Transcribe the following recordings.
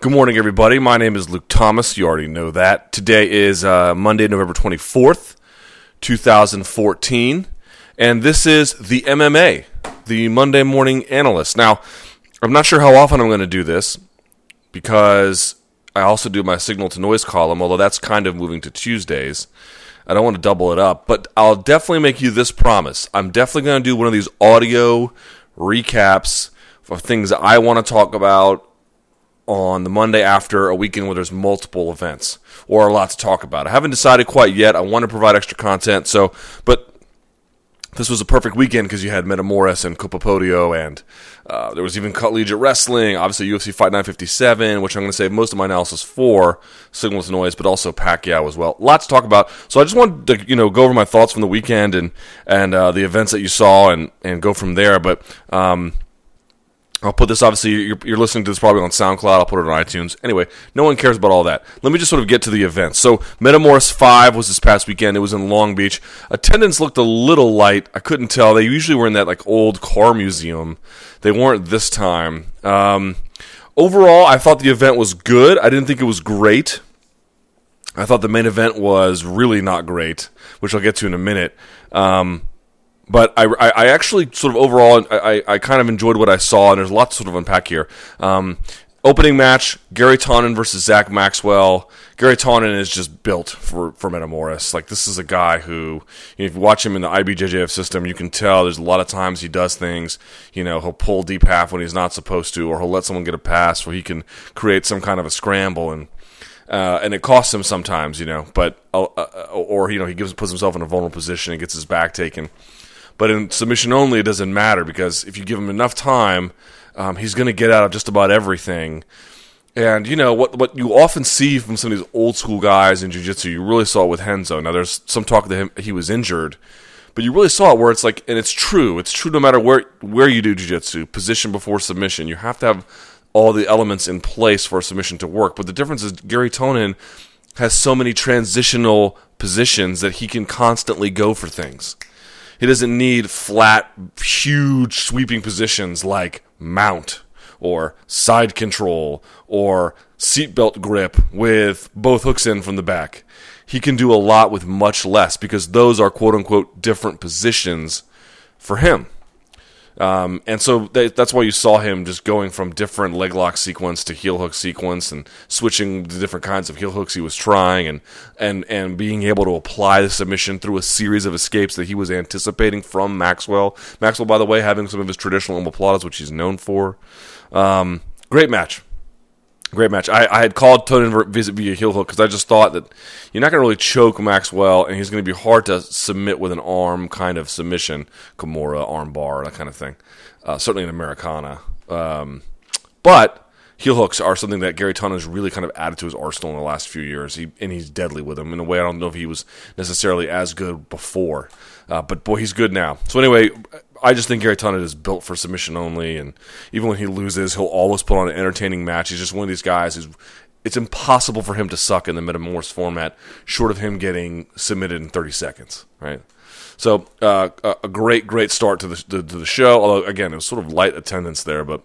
Good morning, everybody. My name is Luke Thomas. You already know that. Today is uh, Monday, November 24th, 2014. And this is the MMA, the Monday Morning Analyst. Now, I'm not sure how often I'm going to do this because I also do my signal to noise column, although that's kind of moving to Tuesdays. I don't want to double it up, but I'll definitely make you this promise. I'm definitely going to do one of these audio recaps of things that I want to talk about on the Monday after a weekend where there's multiple events or a lot to talk about. I haven't decided quite yet. I want to provide extra content, so but this was a perfect weekend because you had Metamoris and Copa Podio, and uh, there was even collegiate wrestling. Obviously, UFC Fight Night 57, which I'm going to save most of my analysis for Signal to Noise, but also Pacquiao as well. Lots to talk about. So I just wanted to you know go over my thoughts from the weekend and and uh, the events that you saw and and go from there. But um, I'll put this obviously you're, you're, listening to this probably on SoundCloud. I'll put it on iTunes. Anyway, no one cares about all that. Let me just sort of get to the event. So Metamoris Five was this past weekend. It was in Long Beach. Attendance looked a little light. I couldn't tell. They usually were in that like old car museum. They weren't this time. Um, overall, I thought the event was good. I didn't think it was great. I thought the main event was really not great, which I'll get to in a minute. Um, but I, I, actually sort of overall I, I kind of enjoyed what I saw, and there's lots to sort of unpack here. Um, opening match: Garry Tonon versus Zach Maxwell. Garry Tonon is just built for for Metamoris. Like this is a guy who, you know, if you watch him in the IBJJF system, you can tell there's a lot of times he does things. You know, he'll pull deep half when he's not supposed to, or he'll let someone get a pass where he can create some kind of a scramble and. Uh, and it costs him sometimes, you know, but uh, uh or you know he gives puts himself in a vulnerable position and gets his back taken. But in submission only, it doesn't matter because if you give him enough time, um, he's going to get out of just about everything. And you know what? What you often see from some of these old school guys in jiu-jitsu, you really saw it with Renzo. Now, there's some talk that him, he was injured, but you really saw it where it's like, and it's true. It's true no matter where where you do jiu-jitsu, position before submission. You have to have all the elements in place for a submission to work. But the difference is Garry Tonon has so many transitional positions that he can constantly go for things. He doesn't need flat, huge sweeping positions like mount or side control or seatbelt grip with both hooks in from the back. He can do a lot with much less because those are quote unquote different positions for him. Um, and so they, that's why you saw him just going from different leg lock sequence to heel hook sequence and switching the different kinds of heel hooks he was trying and, and, and being able to apply the submission through a series of escapes that he was anticipating from Maxwell. Maxwell, by the way, having some of his traditional omoplatas, which he's known for. Um, great match. Great match. I, I had called Tonon visit via heel hook because I just thought that you're not going to really choke Maxwell, and he's going to be hard to submit with an arm kind of submission, Kimura, arm bar, that kind of thing. Uh, certainly an Americana. Um, but heel hooks are something that Garry Tonon has really kind of added to his arsenal in the last few years, he, and he's deadly with them in a way I don't know if he was necessarily as good before. Uh, but boy, he's good now. So anyway, I just think Garry Tonon is built for submission only, and even when he loses, he'll always put on an entertaining match. He's just one of these guys who's. It's impossible for him to suck in the Metamoris format, short of him getting submitted in 30 seconds, right? So uh, a great, great start to the to, to the show. Although again, it was sort of light attendance there, but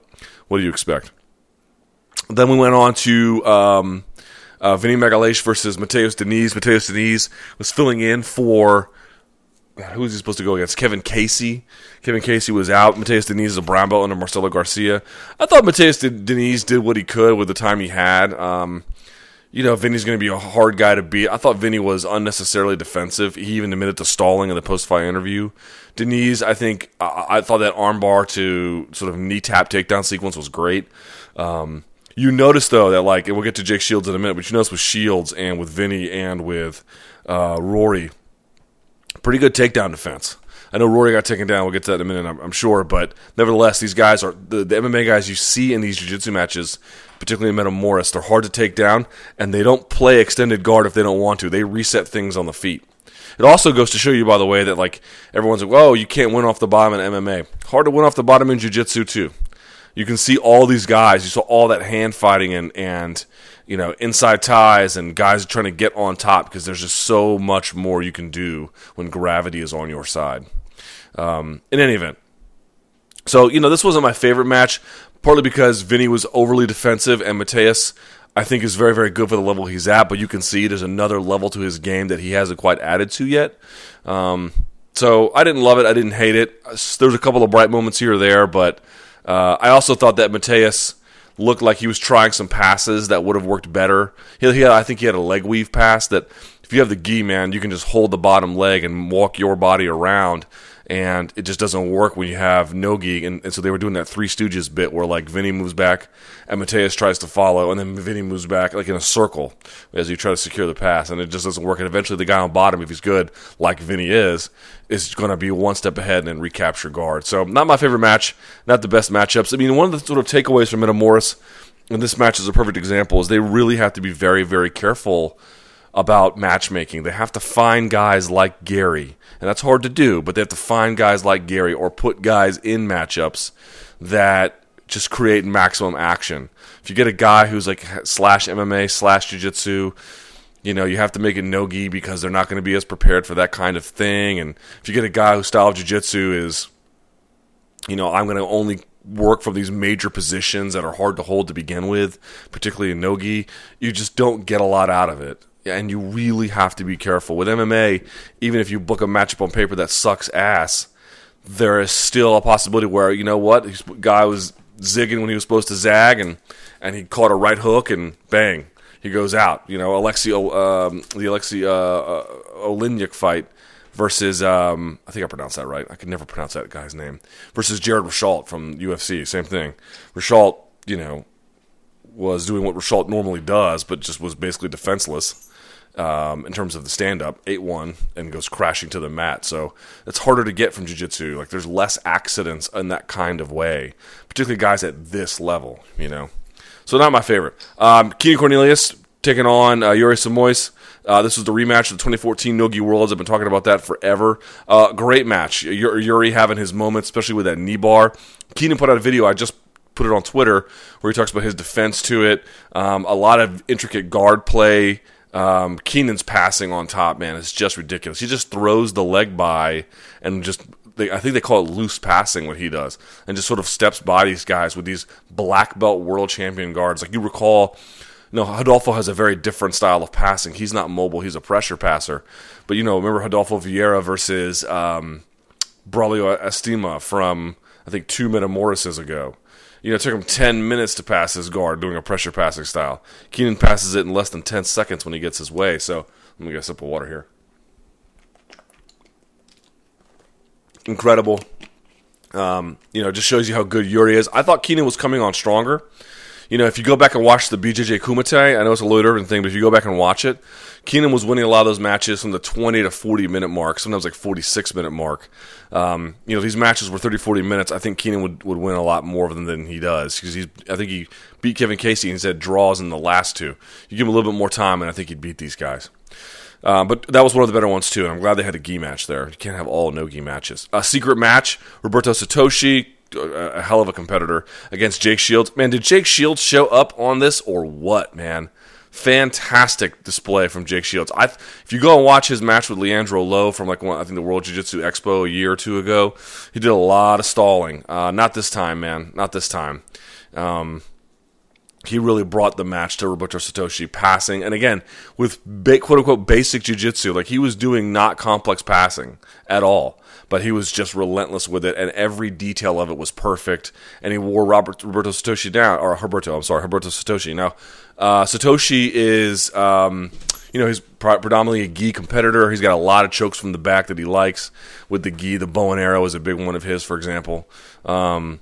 what do you expect? Then we went on to um, uh, Vinny Magalhães versus Mateus Diniz. Mateus Diniz was filling in for who was he supposed to go against? Kevin Casey. Kevin Casey was out. Mateus Diniz is a brown belt under Marcelo Garcia. I thought Mateus Diniz did what he could with the time he had. Um, you know, Vinny's going to be a hard guy to beat. I thought Vinny was unnecessarily defensive. He even admitted to stalling in the post-fight interview. Diniz, I think, I, I thought that armbar to sort of knee tap takedown sequence was great. Um, you notice though that like, and we'll get to Jake Shields in a minute, but you notice with Shields and with Vinny and with uh, Rory pretty good takedown defense. I know Rory got taken down. We'll get to that in a minute, I'm, I'm sure. But nevertheless, these guys are the, the MMA guys you see in these jiu-jitsu matches, particularly in Metamoris. They're hard to take down, and they don't play extended guard if they don't want to. They reset things on the feet. It also goes to show you, by the way, that like everyone's like, "Whoa, you can't win off the bottom in MMA." Hard to win off the bottom in jiu-jitsu too. You can see all these guys. You saw all that hand fighting and and you know, inside ties and guys trying to get on top because there's just so much more you can do when gravity is on your side. Um, in any event, so you know, this wasn't my favorite match, partly because Vinny was overly defensive and Mateus, I think, is very, very good for the level he's at, but you can see there's another level to his game that he hasn't quite added to yet. Um, so I didn't love it. I didn't hate it. There's a couple of bright moments here or there, but uh, I also thought that Mateus looked like he was trying some passes that would have worked better. He, he had, I think he had a leg weave pass that if you have the gi, man, you can just hold the bottom leg and walk your body around and it just doesn't work when you have no gi. And, and, so they were doing that Three Stooges bit where like Vinny moves back and Mateus tries to follow, and then Vinny moves back like in a circle as you try to secure the pass, and it just doesn't work. And eventually, the guy on bottom, if he's good, like Vinny is, is going to be one step ahead and recapture guard. So not my favorite match, not the best matchups. I mean, one of the sort of takeaways from Metamoris, and this match is a perfect example, is they really have to be very, very careful about matchmaking. They have to find guys like Garry, and that's hard to do, but they have to find guys like Garry or put guys in matchups that just create maximum action. If you get a guy who's like slash MMA slash jiu-jitsu, you know, you have to make it no-gi because they're not going to be as prepared for that kind of thing. And if you get a guy whose style of jiu-jitsu is, you know, I'm going to only work from these major positions that are hard to hold to begin with, particularly in no-gi, you just don't get a lot out of it and you really have to be careful with MMA. Even if you book a matchup on paper that sucks ass, there is still a possibility where you know what this guy was zigging when he was supposed to zag, and and he caught a right hook, and bang, he goes out. You know, Alexi, um, the Alexi uh, uh, Oleinik fight versus um, I think I pronounced that right. I could never pronounce that guy's name. Versus Jared Rosholt from UFC, same thing. Rosholt, you know, was doing what Rosholt normally does, but just was basically defenseless um, in terms of the stand up, 8 1, and goes crashing to the mat. So it's harder to get from jiu jitsu. Like there's less accidents in that kind of way, particularly guys at this level, you know. So not my favorite. Um, Keenan Cornelius taking on uh, Yuri Simões. Uh, this was the rematch of the 2014 Nogi Worlds. I've been talking about that forever. Uh, great match. Yuri having his moments, especially with that knee bar. Keenan put out a video. I just put it on Twitter where he talks about his defense to it. Um, a lot of intricate guard play. Um, Keenan's passing on top, man, is just ridiculous. He just throws the leg by and just. They, I think they call it loose passing what he does, and just sort of steps by these guys with these black belt world champion guards. Like you recall, no, Rodolfo has a very different style of passing. He's not mobile; he's a pressure passer. But you know, remember Rodolfo Vieira versus um, Braulio Estima from I think two Metamorphoses ago. You know, it took him 10 minutes to pass his guard doing a pressure passing style. Keenan passes it in less than 10 seconds when he gets his way. So let me get a sip of water here. Incredible. Um, you know, just shows you how good Yuri is. I thought Keenan was coming on stronger you know, if you go back and watch the BJJ Kumite, I know it's a Lloyd Irvin thing, but if you go back and watch it, Keenan was winning a lot of those matches from the 20 to 40 minute mark, sometimes like 46 minute mark. Um, you know, these matches were 30, 40 minutes. I think Keenan would, would win a lot more of them than he does because he's, I think he beat Kevin Casey and said draws in the last two. You give him a little bit more time, and I think he'd beat these guys. Uh, but that was one of the better ones too, and I'm glad they had a gi match there. You can't have all no gi matches. A secret match: Roberto Satoshi a hell of a competitor against Jake Shields. Man, did Jake Shields show up on this or what, man? Fantastic display from Jake Shields. I, if you go and watch his match with Leandro Lo from like one, I think the World Jiu Jitsu Expo a year or two ago, he did a lot of stalling. Uh, not this time, man. Not this time. Um, he really brought the match to Roberto Satoshi passing, and again with ba- quote unquote basic jiu-jitsu, like he was doing not complex passing at all but he was just relentless with it, and every detail of it was perfect. And he wore Robert Roberto Satoshi down, or Roberto, I'm sorry, Roberto Satoshi. Now, uh, Satoshi is. Um, you know, he's predominantly a gi competitor. He's got a lot of chokes from the back that he likes with the gi. The bow and arrow is a big one of his, for example. Um,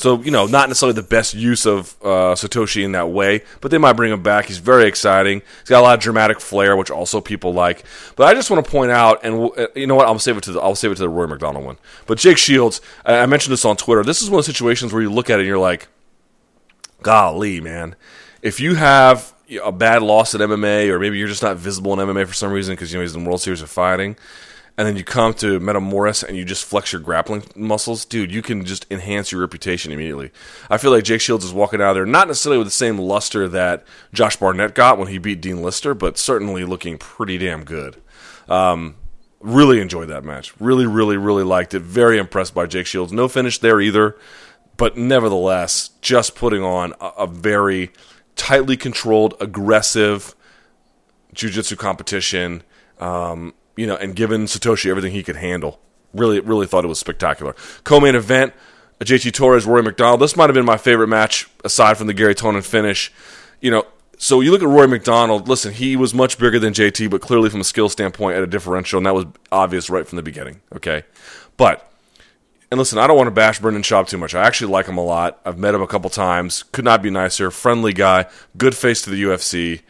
so, you know, not necessarily the best use of uh, Satoshi in that way, but they might bring him back. He's very exciting. He's got a lot of dramatic flair, which also people like. But I just want to point out, and uh, you know what? I'll save it to the I'll save it to the Rory MacDonald one. But Jake Shields, I mentioned this on Twitter. This is one of the situations where you look at it and you're like, golly, man. If you have a bad loss at MMA, or maybe you're just not visible in MMA for some reason because you know he's in the World Series of Fighting and then you come to Metamoris and you just flex your grappling muscles, dude, you can just enhance your reputation immediately. I feel like Jake Shields is walking out there not necessarily with the same luster that Josh Barnett got when he beat Dean Lister, but certainly looking pretty damn good. Um, really enjoyed that match. Really, really, really liked it. Very impressed by Jake Shields. No finish there either but nevertheless, just putting on a, a very tightly controlled, aggressive jiu-jitsu competition. Um, you know, and given Satoshi everything he could handle. Really, really thought it was spectacular. Co-main event: JT Torres, Rory MacDonald. This might have been my favorite match aside from the Garry Tonon finish. You know, so you look at Rory MacDonald. Listen, he was much bigger than JT, but clearly from a skill standpoint at a differential, and that was obvious right from the beginning. Okay, but and listen, I don't want to bash Brendan Schaub too much. I actually like him a lot. I've met him a couple times. Could not be nicer. Friendly guy. Good face to the UFC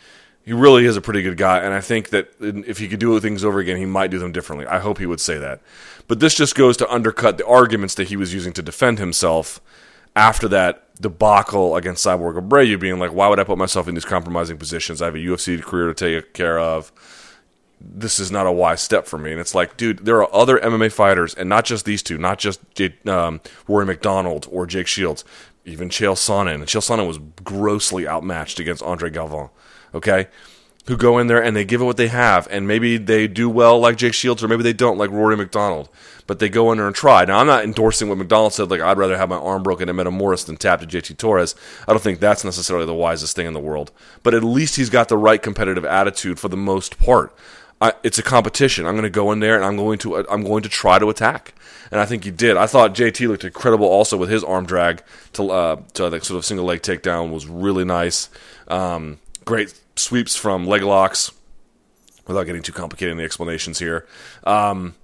he really is a pretty good guy, and I think that if he could do things over again, he might do them differently. I hope he would say that. But this just goes to undercut the arguments that he was using to defend himself after that debacle against Cyborg Abreu, being like, "Why would I put myself in these compromising positions? I have a UFC career to take care of. This is not a wise step for me." And it's like, dude, there are other MMA fighters, and not just these two, not just um, Rory MacDonald or Jake Shields, even Chael Sonnen. And Chael Sonnen was grossly outmatched against Andre Galvao okay, who go in there and they give it what they have, and maybe they do well like Jake Shields, or maybe they don't like Rory MacDonald, but they go in there and try. Now, I'm not endorsing what MacDonald said, like, I'd rather have my arm broken at Metamoris than tap to JT Torres. I don't think that's necessarily the wisest thing in the world, but at least he's got the right competitive attitude for the most part. I, it's a competition. I'm going to go in there and I'm going to I'm going to try to attack, and I think he did. I thought JT looked incredible also with his arm drag to uh, to the sort of single leg takedown was really nice. Um, great sweeps from leg locks without getting too complicated in the explanations here. Um,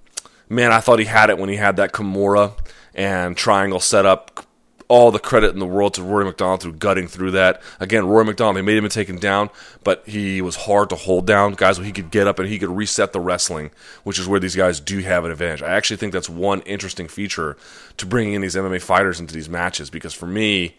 man, I thought he had it when he had that Kimura and triangle set up. All the credit in the world to Rory MacDonald through gutting through that. Again, Rory MacDonald, they made him taken down, but he was hard to hold down. Guys, he could get up and he could reset the wrestling, which is where these guys do have an advantage. I actually think that's one interesting feature to bringing in these MMA fighters into these matches because for me,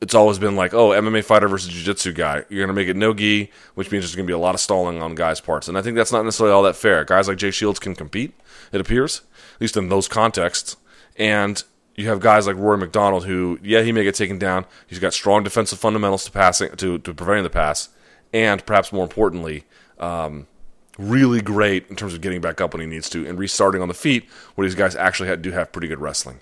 it's always been like, oh, MMA fighter versus jiu-jitsu guy. You're going to make it no gi, which means there's going to be a lot of stalling on guys' parts. And I think that's not necessarily all that fair. Guys like Jay Shields can compete, it appears, at least in those contexts. And you have guys like Rory MacDonald who, yeah, he may get taken down. He's got strong defensive fundamentals to passing to, to preventing the pass, and perhaps more importantly, um, really great in terms of getting back up when he needs to and restarting on the feet, where these guys actually do have pretty good wrestling.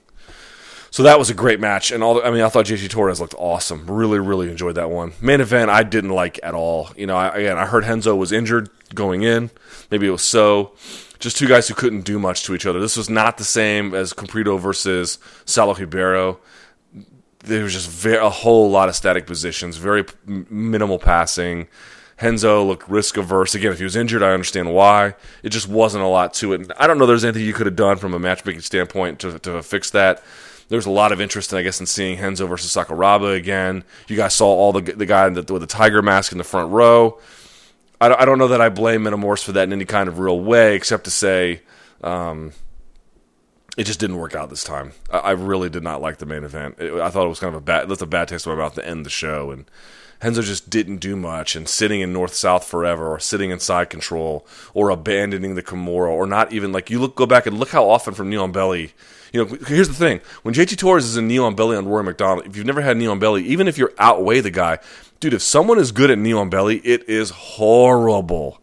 So that was a great match, and all. The, I mean, I thought JT Torres looked awesome. Really, really enjoyed that one. Main event, I didn't like at all. You know, I, again, I heard Renzo was injured going in. Maybe it was so. Just two guys who couldn't do much to each other. This was not the same as Comprido versus Saulo Ribeiro. There was just very, a whole lot of static positions, very minimal passing. Henzo looked risk averse. Again, if he was injured, I understand why. It just wasn't a lot to it. I don't know there's anything you could have done from a matchmaking standpoint to, to fix that there's a lot of interest, in, I guess, in seeing Renzo versus Sakuraba again. You guys saw all the the guy with the tiger mask in the front row. I, I don't know that I blame Metamoris for that in any kind of real way, except to say um, it just didn't work out this time. I, I really did not like the main event. It, I thought it was kind of a bad, left a bad taste in my mouth to end the show, and Renzo just didn't do much. And sitting in north south forever, or sitting in side control, or abandoning the Kimura, or not even like you look go back and look how often from knee on belly you know, here's the thing: when JT Torres is in knee on belly on Rory MacDonald, if you've never had knee on belly, even if you're outweigh the guy, dude, if someone is good at knee on belly, it is horrible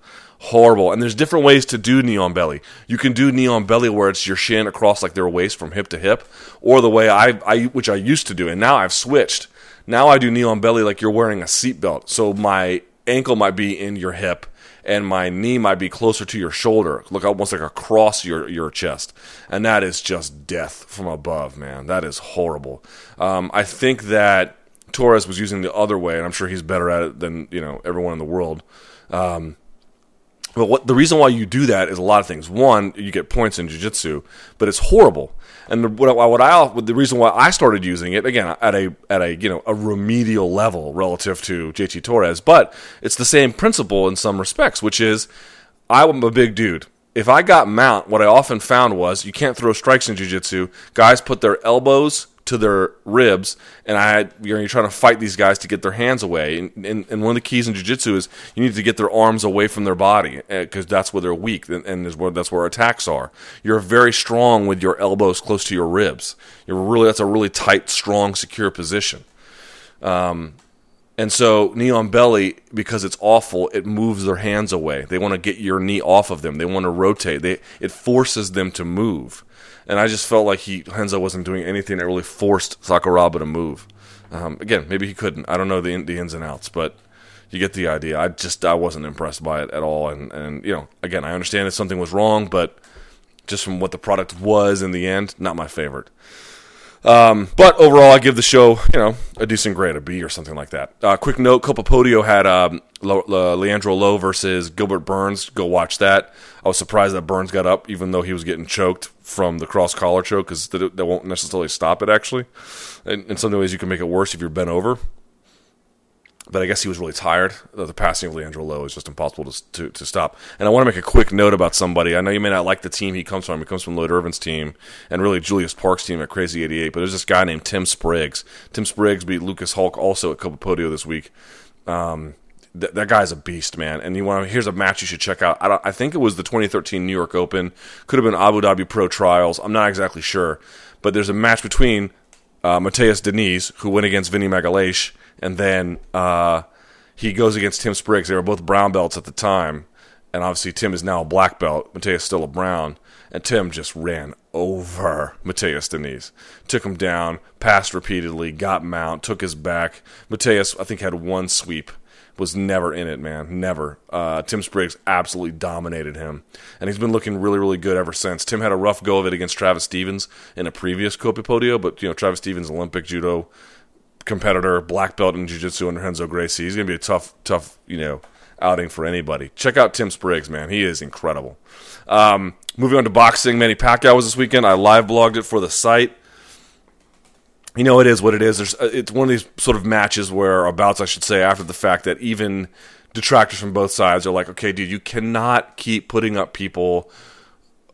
horrible. And there's different ways to do knee on belly. You can do knee on belly where it's your shin across like their waist from hip to hip, or the way I, I which I used to do, and now I've switched. Now I do knee on belly like you're wearing a seatbelt. So my ankle might be in your hip and my knee might be closer to your shoulder, look almost like across your, your chest. And that is just death from above, man. That is horrible. Um, I think that Torres was using the other way, and I'm sure he's better at it than you know everyone in the world. Um, but what the reason why you do that is a lot of things. One, you get points in jiu-jitsu, but it's horrible. And the, what, what I the reason why I started using it again at a at a you know a remedial level relative to JT Torres, but it's the same principle in some respects, which is I'm a big dude. If I got mount, what I often found was you can't throw strikes in jiu-jitsu. Guys put their elbows to their ribs, and I you're trying to fight these guys to get their hands away. And, and, and one of the keys in jiu-jitsu is you need to get their arms away from their body because eh, that's where they're weak and, and is where, that's where attacks are. You're very strong with your elbows close to your ribs. You're really that's a really tight, strong, secure position. Um, And so knee on belly, because it's awful, it moves their hands away. They want to get your knee off of them. They want to rotate. They it forces them to move. And I just felt like he Renzo wasn't doing anything that really forced Sakuraba to move. Um, again, maybe he couldn't. I don't know the the ins and outs, but you get the idea. I just I wasn't impressed by it at all. And and you know, again, I understand that something was wrong, but just from what the product was in the end, not my favorite. Um, but overall, I give the show, you know, a decent grade, a B or something like that. Uh, quick note: Copa Podio had um, Leandro Lo versus Gilbert Burns. Go watch that. I was surprised that Burns got up, even though he was getting choked from the cross collar choke, because that, that won't necessarily stop it. Actually, in, in some ways, you can make it worse if you're bent over but I guess he was really tired. The passing of Leandro Lo is just impossible to, to, to, stop. And I want to make a quick note about somebody. I know you may not like the team he comes from. He comes from Lloyd Irvin's team and really Julius Park's team at Crazy 88. But there's this guy named Tim Spriggs. Tim Spriggs beat Lucas Hulk also at Copa Podio this week. Um, th- that guy's a beast, man. And you want here's a match you should check out. I, I think it was the 2013 New York Open. Could have been Abu Dhabi Pro Trials. I'm not exactly sure. But there's a match between uh, Mateus Diniz, who went against Vinny Magalhaes, and then uh, he goes against Tim Spriggs. They were both brown belts at the time, and obviously Tim is now a black belt. Mateus still a brown, and Tim just ran over Mateus Diniz. Took him down, passed repeatedly, got mount, took his back. Mateus, I think, had one sweep. Was never in it, man. Never. Uh, Tim Spriggs absolutely dominated him, and he's been looking really, really good ever since. Tim had a rough go of it against Travis Stevens in a previous Copa Podio, but you know Travis Stevens, Olympic judo competitor, black belt in jiu-jitsu under Renzo Gracie. He's going to be a tough, tough, you know, outing for anybody. Check out Tim Spriggs, man. He is incredible. Um, moving on to boxing, Manny Pacquiao was this weekend. I live blogged it for the site. You know, it is what it is. There's, uh, it's one of these sort of matches where, or bouts, I should say, after the fact that even detractors from both sides are like, okay, dude, you cannot keep putting up people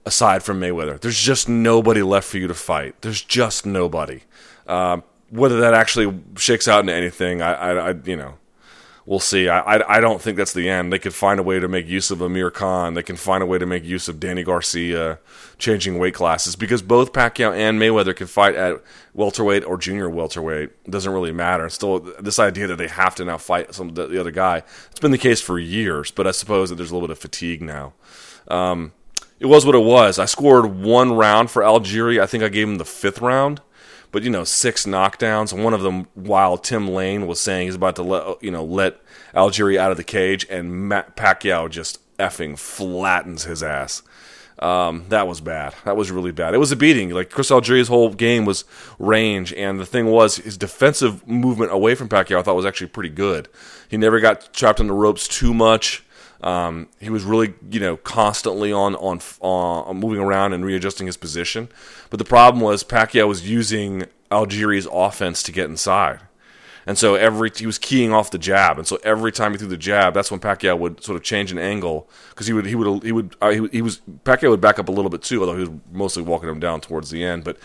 aside from Mayweather. There's just nobody left for you to fight. There's just nobody. Um, whether that actually shakes out into anything, I, I, I you know, we'll see. I, I, I, don't think that's the end. They could find a way to make use of Amir Khan. They can find a way to make use of Danny Garcia, changing weight classes because both Pacquiao and Mayweather can fight at welterweight or junior welterweight. It doesn't really matter. Still, this idea that they have to now fight some the, the other guy. It's been the case for years, but I suppose that there's a little bit of fatigue now. Um, it was what it was. I scored one round for Algieri. I think I gave him the fifth round but you know six knockdowns. One of them while Tim Lane was saying he's about to let you know let Algieri out of the cage, and Matt Pacquiao just effing flattens his ass. Um, that was bad. That was really bad. It was a beating. Like Chris Algieri's whole game was range, and the thing was his defensive movement away from Pacquiao. I thought was actually pretty good. He never got trapped on the ropes too much. Um, he was really, you know, constantly on, on on moving around and readjusting his position. But the problem was Pacquiao was using Algieri's offense to get inside, and so every he was keying off the jab, and so every time he threw the jab, that's when Pacquiao would sort of change an angle because he would he would he would uh, he, he was Pacquiao would back up a little bit too, although he was mostly walking him down towards the end, but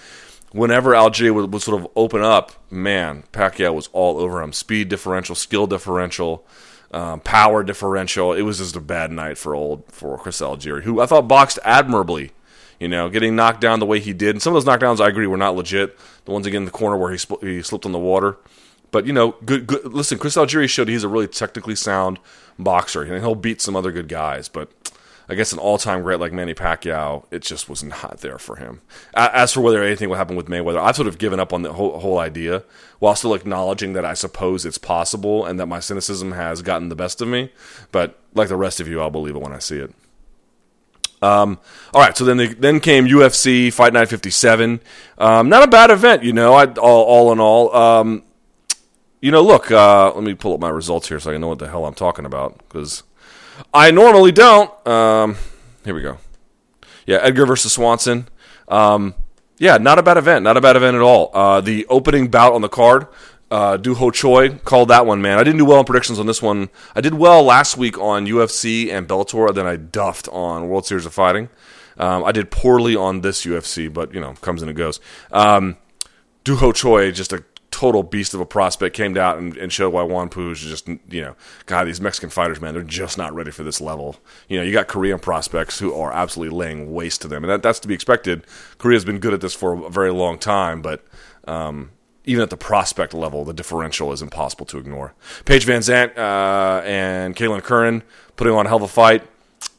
whenever Algieri would, would, sort of open up, man, Pacquiao was all over him. Speed differential, skill differential um, power differential. It was just a bad night for old for Chris Algieri, who I thought boxed admirably. You know, getting knocked down the way he did, and some of those knockdowns I agree were not legit. The ones again in the corner where he he slipped on the water, but you know, good. good listen, Chris Algieri showed he's a really technically sound boxer, and he'll beat some other good guys, but I guess an all-time great like Manny Pacquiao, it just was not there for him. As for whether anything will happen with Mayweather, I've sort of given up on the whole, whole idea, while still acknowledging that I suppose it's possible and that my cynicism has gotten the best of me. But like the rest of you, I'll believe it when I see it. Um, all right, so then they, then came UFC Fight Night 57. Um, not a bad event, you know. I, all, all in all, um, you know. Look, uh, let me pull up my results here so I know what the hell I'm talking about because I normally don't. Um, here we go. Yeah, Edgar versus Swanson. Um, yeah, not a bad event. Not a bad event at all. Uh, the opening bout on the card, uh, Doo Ho Choi called that one, man. I didn't do well in predictions on this one. I did well last week on UFC and Bellator, then I duffed on World Series of Fighting. Um, I did poorly on this UFC, but, you know, comes and it goes. Um, Doo Ho Choi, just a total beast of a prospect came out and, and showed why Juan Puig is just you know God these Mexican fighters man they're just not ready for this level you know you got Korean prospects who are absolutely laying waste to them and that, that's to be expected Korea's been good at this for a very long time but um, even at the prospect level, the differential is impossible to ignore. Paige VanZant uh, and Kailin Curran putting on a hell of a fight.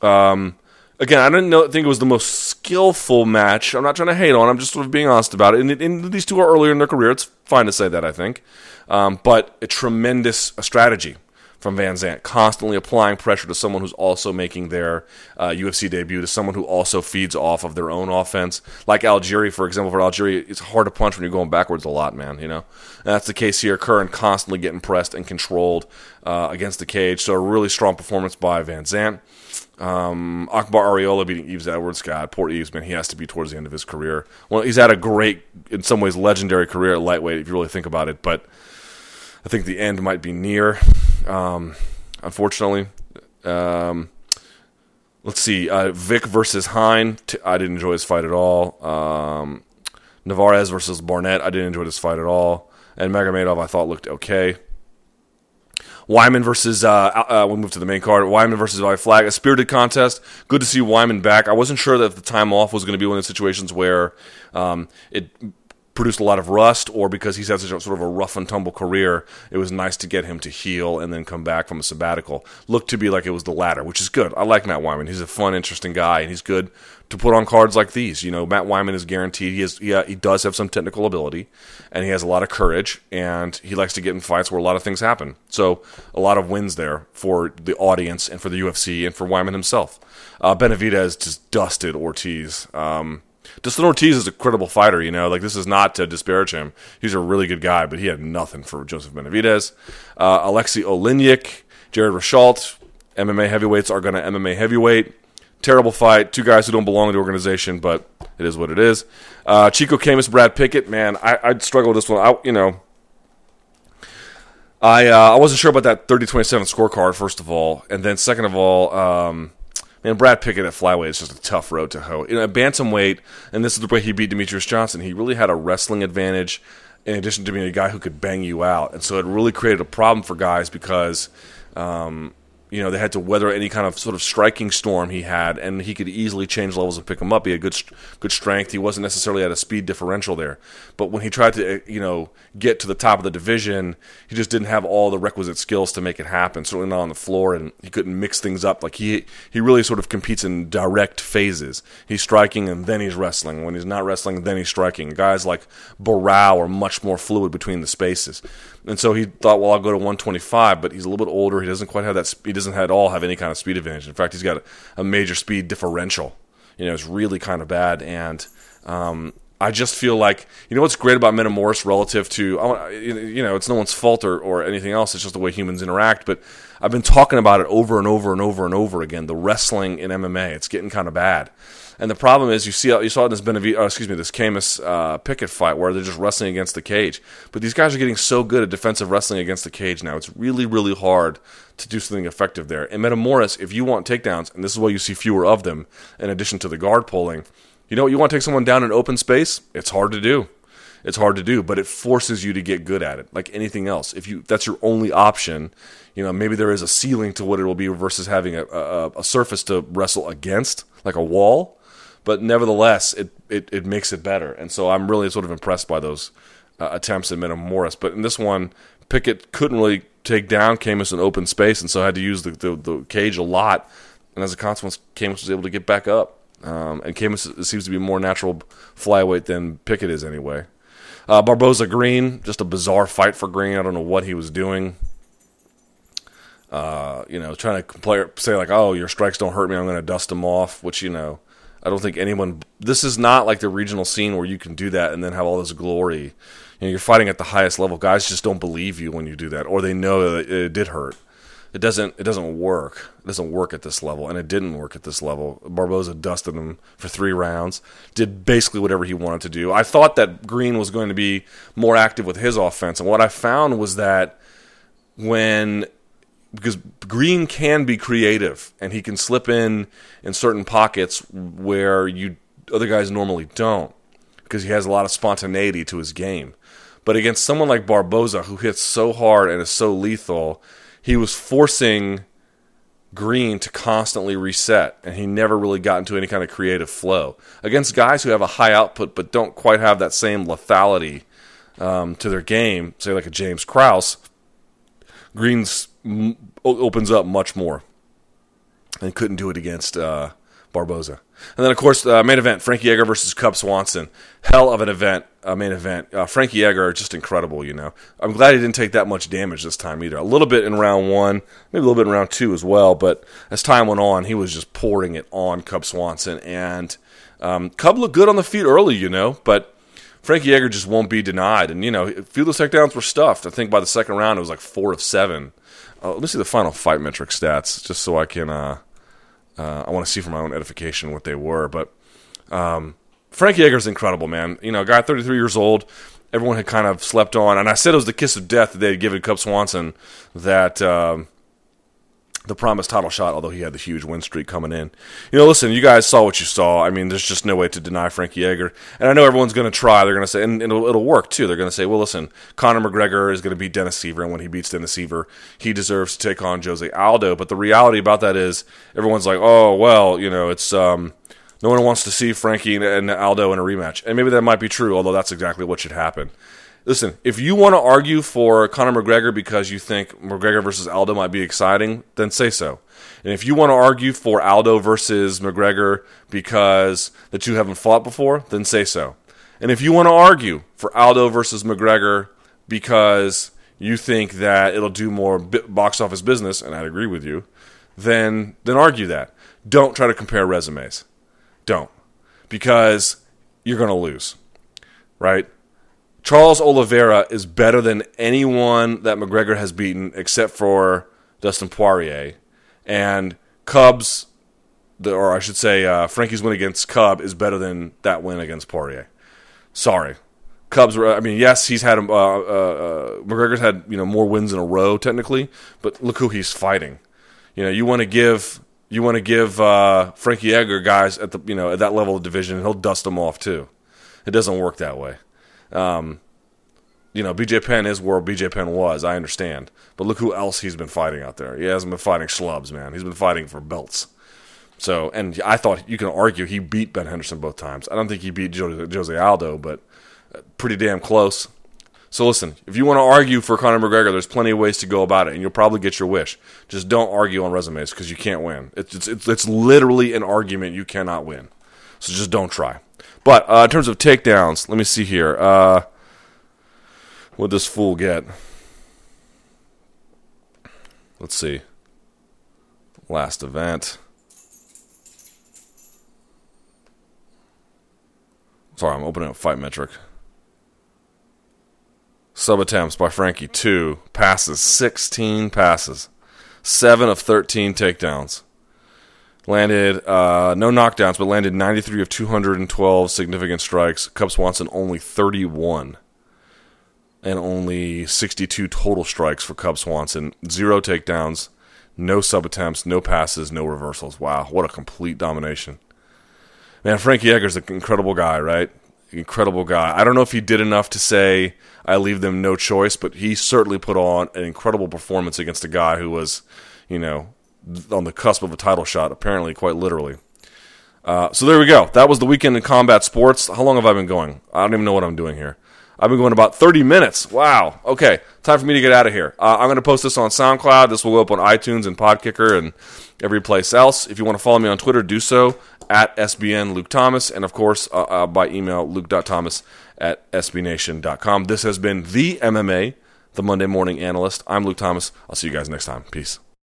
Um, again, I didn't know, think it was the most skillful match. I'm not trying to hate on. I'm just sort of being honest about it. And, and these two are earlier in their career. It's fine to say that. I think, um, but a tremendous strategy from Van Zant, constantly applying pressure to someone who's also making their uh, UFC debut, to someone who also feeds off of their own offense. Like Algieri, for example, for Algieri, it's hard to punch when you're going backwards a lot, man. You know, and that's the case here. Curran constantly getting pressed and controlled uh, against the cage. So a really strong performance by VanZant. Um, Akbar Arreola beating Yves Edwards. God, poor Yves, man, he has to be towards the end of his career. Well, he's had a great, in some ways, legendary career at lightweight, if you really think about it. But I think the end might be near. Um, unfortunately, um, let's see. Uh, Vick versus Hein. T- I didn't enjoy his fight at all. Um, Narvaez versus Barnatt. I didn't enjoy this fight at all. And Magomedov, I thought looked okay. Wiman versus uh, uh, we move to the main card. Wiman versus Vallie-Flagg, a spirited contest. Good to see Wiman back. I wasn't sure that the time off was going to be one of the situations where um, it produced a lot of rust or because he's had such a sort of a rough and tumble career, it was nice to get him to heal and then come back from a sabbatical. Looked to be like it was the latter, which is good. I like Matt Wiman. He's a fun, interesting guy, and he's good to put on cards like these. You know, Matt Wiman is guaranteed. He has, yeah, he does have some technical ability, and he has a lot of courage, and he likes to get in fights where a lot of things happen. So a lot of wins there for the audience and for the UFC and for Wiman himself. Uh, Benavidez just dusted Ortiz. Um, Dustin Ortiz is a credible fighter, you know. Like this is not to disparage him. He's a really good guy, but he had nothing for Joseph Benavidez. Uh, Alexei Oleinik, Jared Rosholt, MMA heavyweights are going to MMA heavyweight. Terrible fight. Two guys who don't belong in the organization, but it is what it is. Uh, Chico Camus, Brad Pickett. Man, I, I'd struggle with this one. I, you know, I uh, I wasn't sure about that 30-27 scorecard. First of all, and then second of all. Um, Man, Brad Pickett at flyweight is just a tough road to hoe. In a bantamweight, and this is the way he beat Demetrious Johnson, he really had a wrestling advantage in addition to being a guy who could bang you out. And so it really created a problem for guys because um, you know, they had to weather any kind of sort of striking storm he had, and he could easily change levels and pick him up. He had good, good strength. He wasn't necessarily at a speed differential there, but when he tried to, eh, you know, get to the top of the division, he just didn't have all the requisite skills to make it happen. Certainly not on the floor, and he couldn't mix things up. Like he, he really sort of competes in direct phases. He's striking and then he's wrestling. When he's not wrestling, then he's striking. Guys like Barao are much more fluid between the spaces. And so he thought, well, I'll go to 125, but he's a little bit older. He doesn't quite have that. He doesn't at all have any kind of speed advantage. In fact, he's got a, major speed differential. You know, it's really kind of bad. And um, I just feel like you know what's great about Metamoris relative to you know it's no one's fault or, or anything else. It's just the way humans interact. But I've been talking about it over and over and over and over again. The wrestling in MMA, it's getting kind of bad. And the problem is, you see, you saw in this Benavid, oh, excuse me, this Camus uh, Pickett fight where they're just wrestling against the cage. But these guys are getting so good at defensive wrestling against the cage now. It's really, really hard to do something effective there. And Metamoris, if you want takedowns, and this is why you see fewer of them, in addition to the guard pulling, you know, what? you want to take someone down in open space. It's hard to do. It's hard to do, but it forces you to get good at it, like anything else. If you that's your only option, you know, maybe there is a ceiling to what it will be versus having a, a, a surface to wrestle against, like a wall but nevertheless, it, it, it makes it better. And so I'm really sort of impressed by those uh, attempts at Metamoris. But in this one, Pickett couldn't really take down Camus in open space, and so had to use the, the, the cage a lot. And as a consequence, Camus was able to get back up. Um, and Camus seems to be more natural flyweight than Pickett is anyway. Uh, Barboza Green, just a bizarre fight for Green. I don't know what he was doing. Uh, you know, trying to play, say like, "Oh, your strikes don't hurt me. I'm going to dust them off," which you know I don't think anyone. This is not like the regional scene where you can do that and then have all this glory. You know, you're fighting at the highest level. Guys just don't believe you when you do that, or they know that it did hurt. It doesn't. It doesn't work. It doesn't work at this level, and it didn't work at this level. Barboza dusted him for three rounds. Did basically whatever he wanted to do. I thought that Green was going to be more active with his offense, and what I found was that when because Green can be creative and he can slip in in certain pockets where you other guys normally don't because he has a lot of spontaneity to his game. But against someone like Barboza who hits so hard and is so lethal, he was forcing Green to constantly reset and he never really got into any kind of creative flow. Against guys who have a high output but don't quite have that same lethality um, to their game, say like a James Krause, Greens m- opens up much more, and couldn't do it against uh, Barboza. And then, of course, uh, main event Frankie Edgar versus Cub Swanson. Hell of an event, uh, main event. Uh, Frankie Edgar, just incredible, you know. I'm glad he didn't take that much damage this time either. A little bit in round one, maybe a little bit in round two as well, but as time went on, he was just pouring it on Cub Swanson. And um, Cub looked good on the feet early, you know, but Frankie Edgar just won't be denied. And, you know, a few of those takedowns were stuffed. I think by the second round, it was like four of seven. Uh, let me see the final fight metric stats just so I can. Uh, uh, I want to see for my own edification what they were. But um, Frankie Edgar's incredible, man. You know, guy 33 years old. Everyone had kind of slept on. And I said it was the kiss of death that they had given Cub Swanson that. Um, the promised title shot, although he had the huge win streak coming in. You know, listen, you guys saw what you saw. I mean, there's just no way to deny Frankie Edgar. And I know everyone's going to try. They're going to say, and it'll, it'll work too. They're going to say, well, listen, Conor McGregor is going to beat Dennis Siver. and when he beats Dennis Siver, he deserves to take on Jose Aldo. But the reality about that is, everyone's like, oh, well, you know, it's. Um, no one wants to see Frankie and Aldo in a rematch. And maybe that might be true, although that's exactly what should happen. Listen, if you want to argue for Conor McGregor because you think McGregor versus Aldo might be exciting, then say so. And if you want to argue for Aldo versus McGregor because the two haven't fought before, then say so. And if you want to argue for Aldo versus McGregor because you think that it'll do more box office business, and I'd agree with you, then then argue that. Don't try to compare resumes. Don't. Because you're going to lose. Right? Charles Oliveira is better than anyone that McGregor has beaten except for Dustin Poirier. And Cubs, or I should say, uh, Frankie's win against Cub is better than that win against Poirier. Sorry. Cubs I mean, yes, he's had, uh, uh, uh, McGregor's had, you know, more wins in a row technically, but look who he's fighting. You know, you want to give, you want to give, uh, Frankie Edgar guys at the, you know, at that level of division, he'll dust them off too. It doesn't work that way. Um, you know, BJ Penn is where BJ Penn was. I understand, but look who else he's been fighting out there. He hasn't been fighting schlubs, man. He's been fighting for belts. So, and I thought you can argue he beat Ben Henderson both times. I don't think he beat Jose Aldo, but uh, pretty damn close. So listen, if you want to argue for Conor McGregor, there's plenty of ways to go about it, and you'll probably get your wish. Just don't argue on resumes because you can't win. It's, it's, it's literally an argument you cannot win. So just don't try. But uh, in terms of takedowns, let me see here. Uh, what this fool get? Let's see. Last event. Sorry, I'm opening up fight metric. Sub attempts by Frankie, two. Passes, 16 passes. 7 of 13 takedowns. Landed uh, no knockdowns, but landed 93 of 212 significant strikes. Cub Swanson only 31, and only 62 total strikes for Cub Swanson. Zero takedowns, no sub attempts, no passes, no reversals. Wow, what a complete domination. Man, Frankie Edgar's an incredible guy, right? Incredible guy. I don't know if he did enough to say I leave them no choice, but he certainly put on an incredible performance against a guy who was, you know, on the cusp of a title shot, apparently, quite literally. Uh, so there we go. That was the weekend in combat sports. How long have I been going? I don't even know what I'm doing here. I've been going about 30 minutes. Wow. Okay, time for me to get out of here. Uh, I'm going to post this on SoundCloud. This will go up on iTunes and Podkicker and every place else. If you want to follow me on Twitter, do so at SBN Luke Thomas. And of course, uh, uh, by email, luke.thomas at sbnation.com. This has been the MMA, the Monday Morning Analyst. I'm Luke Thomas. I'll see you guys next time. Peace.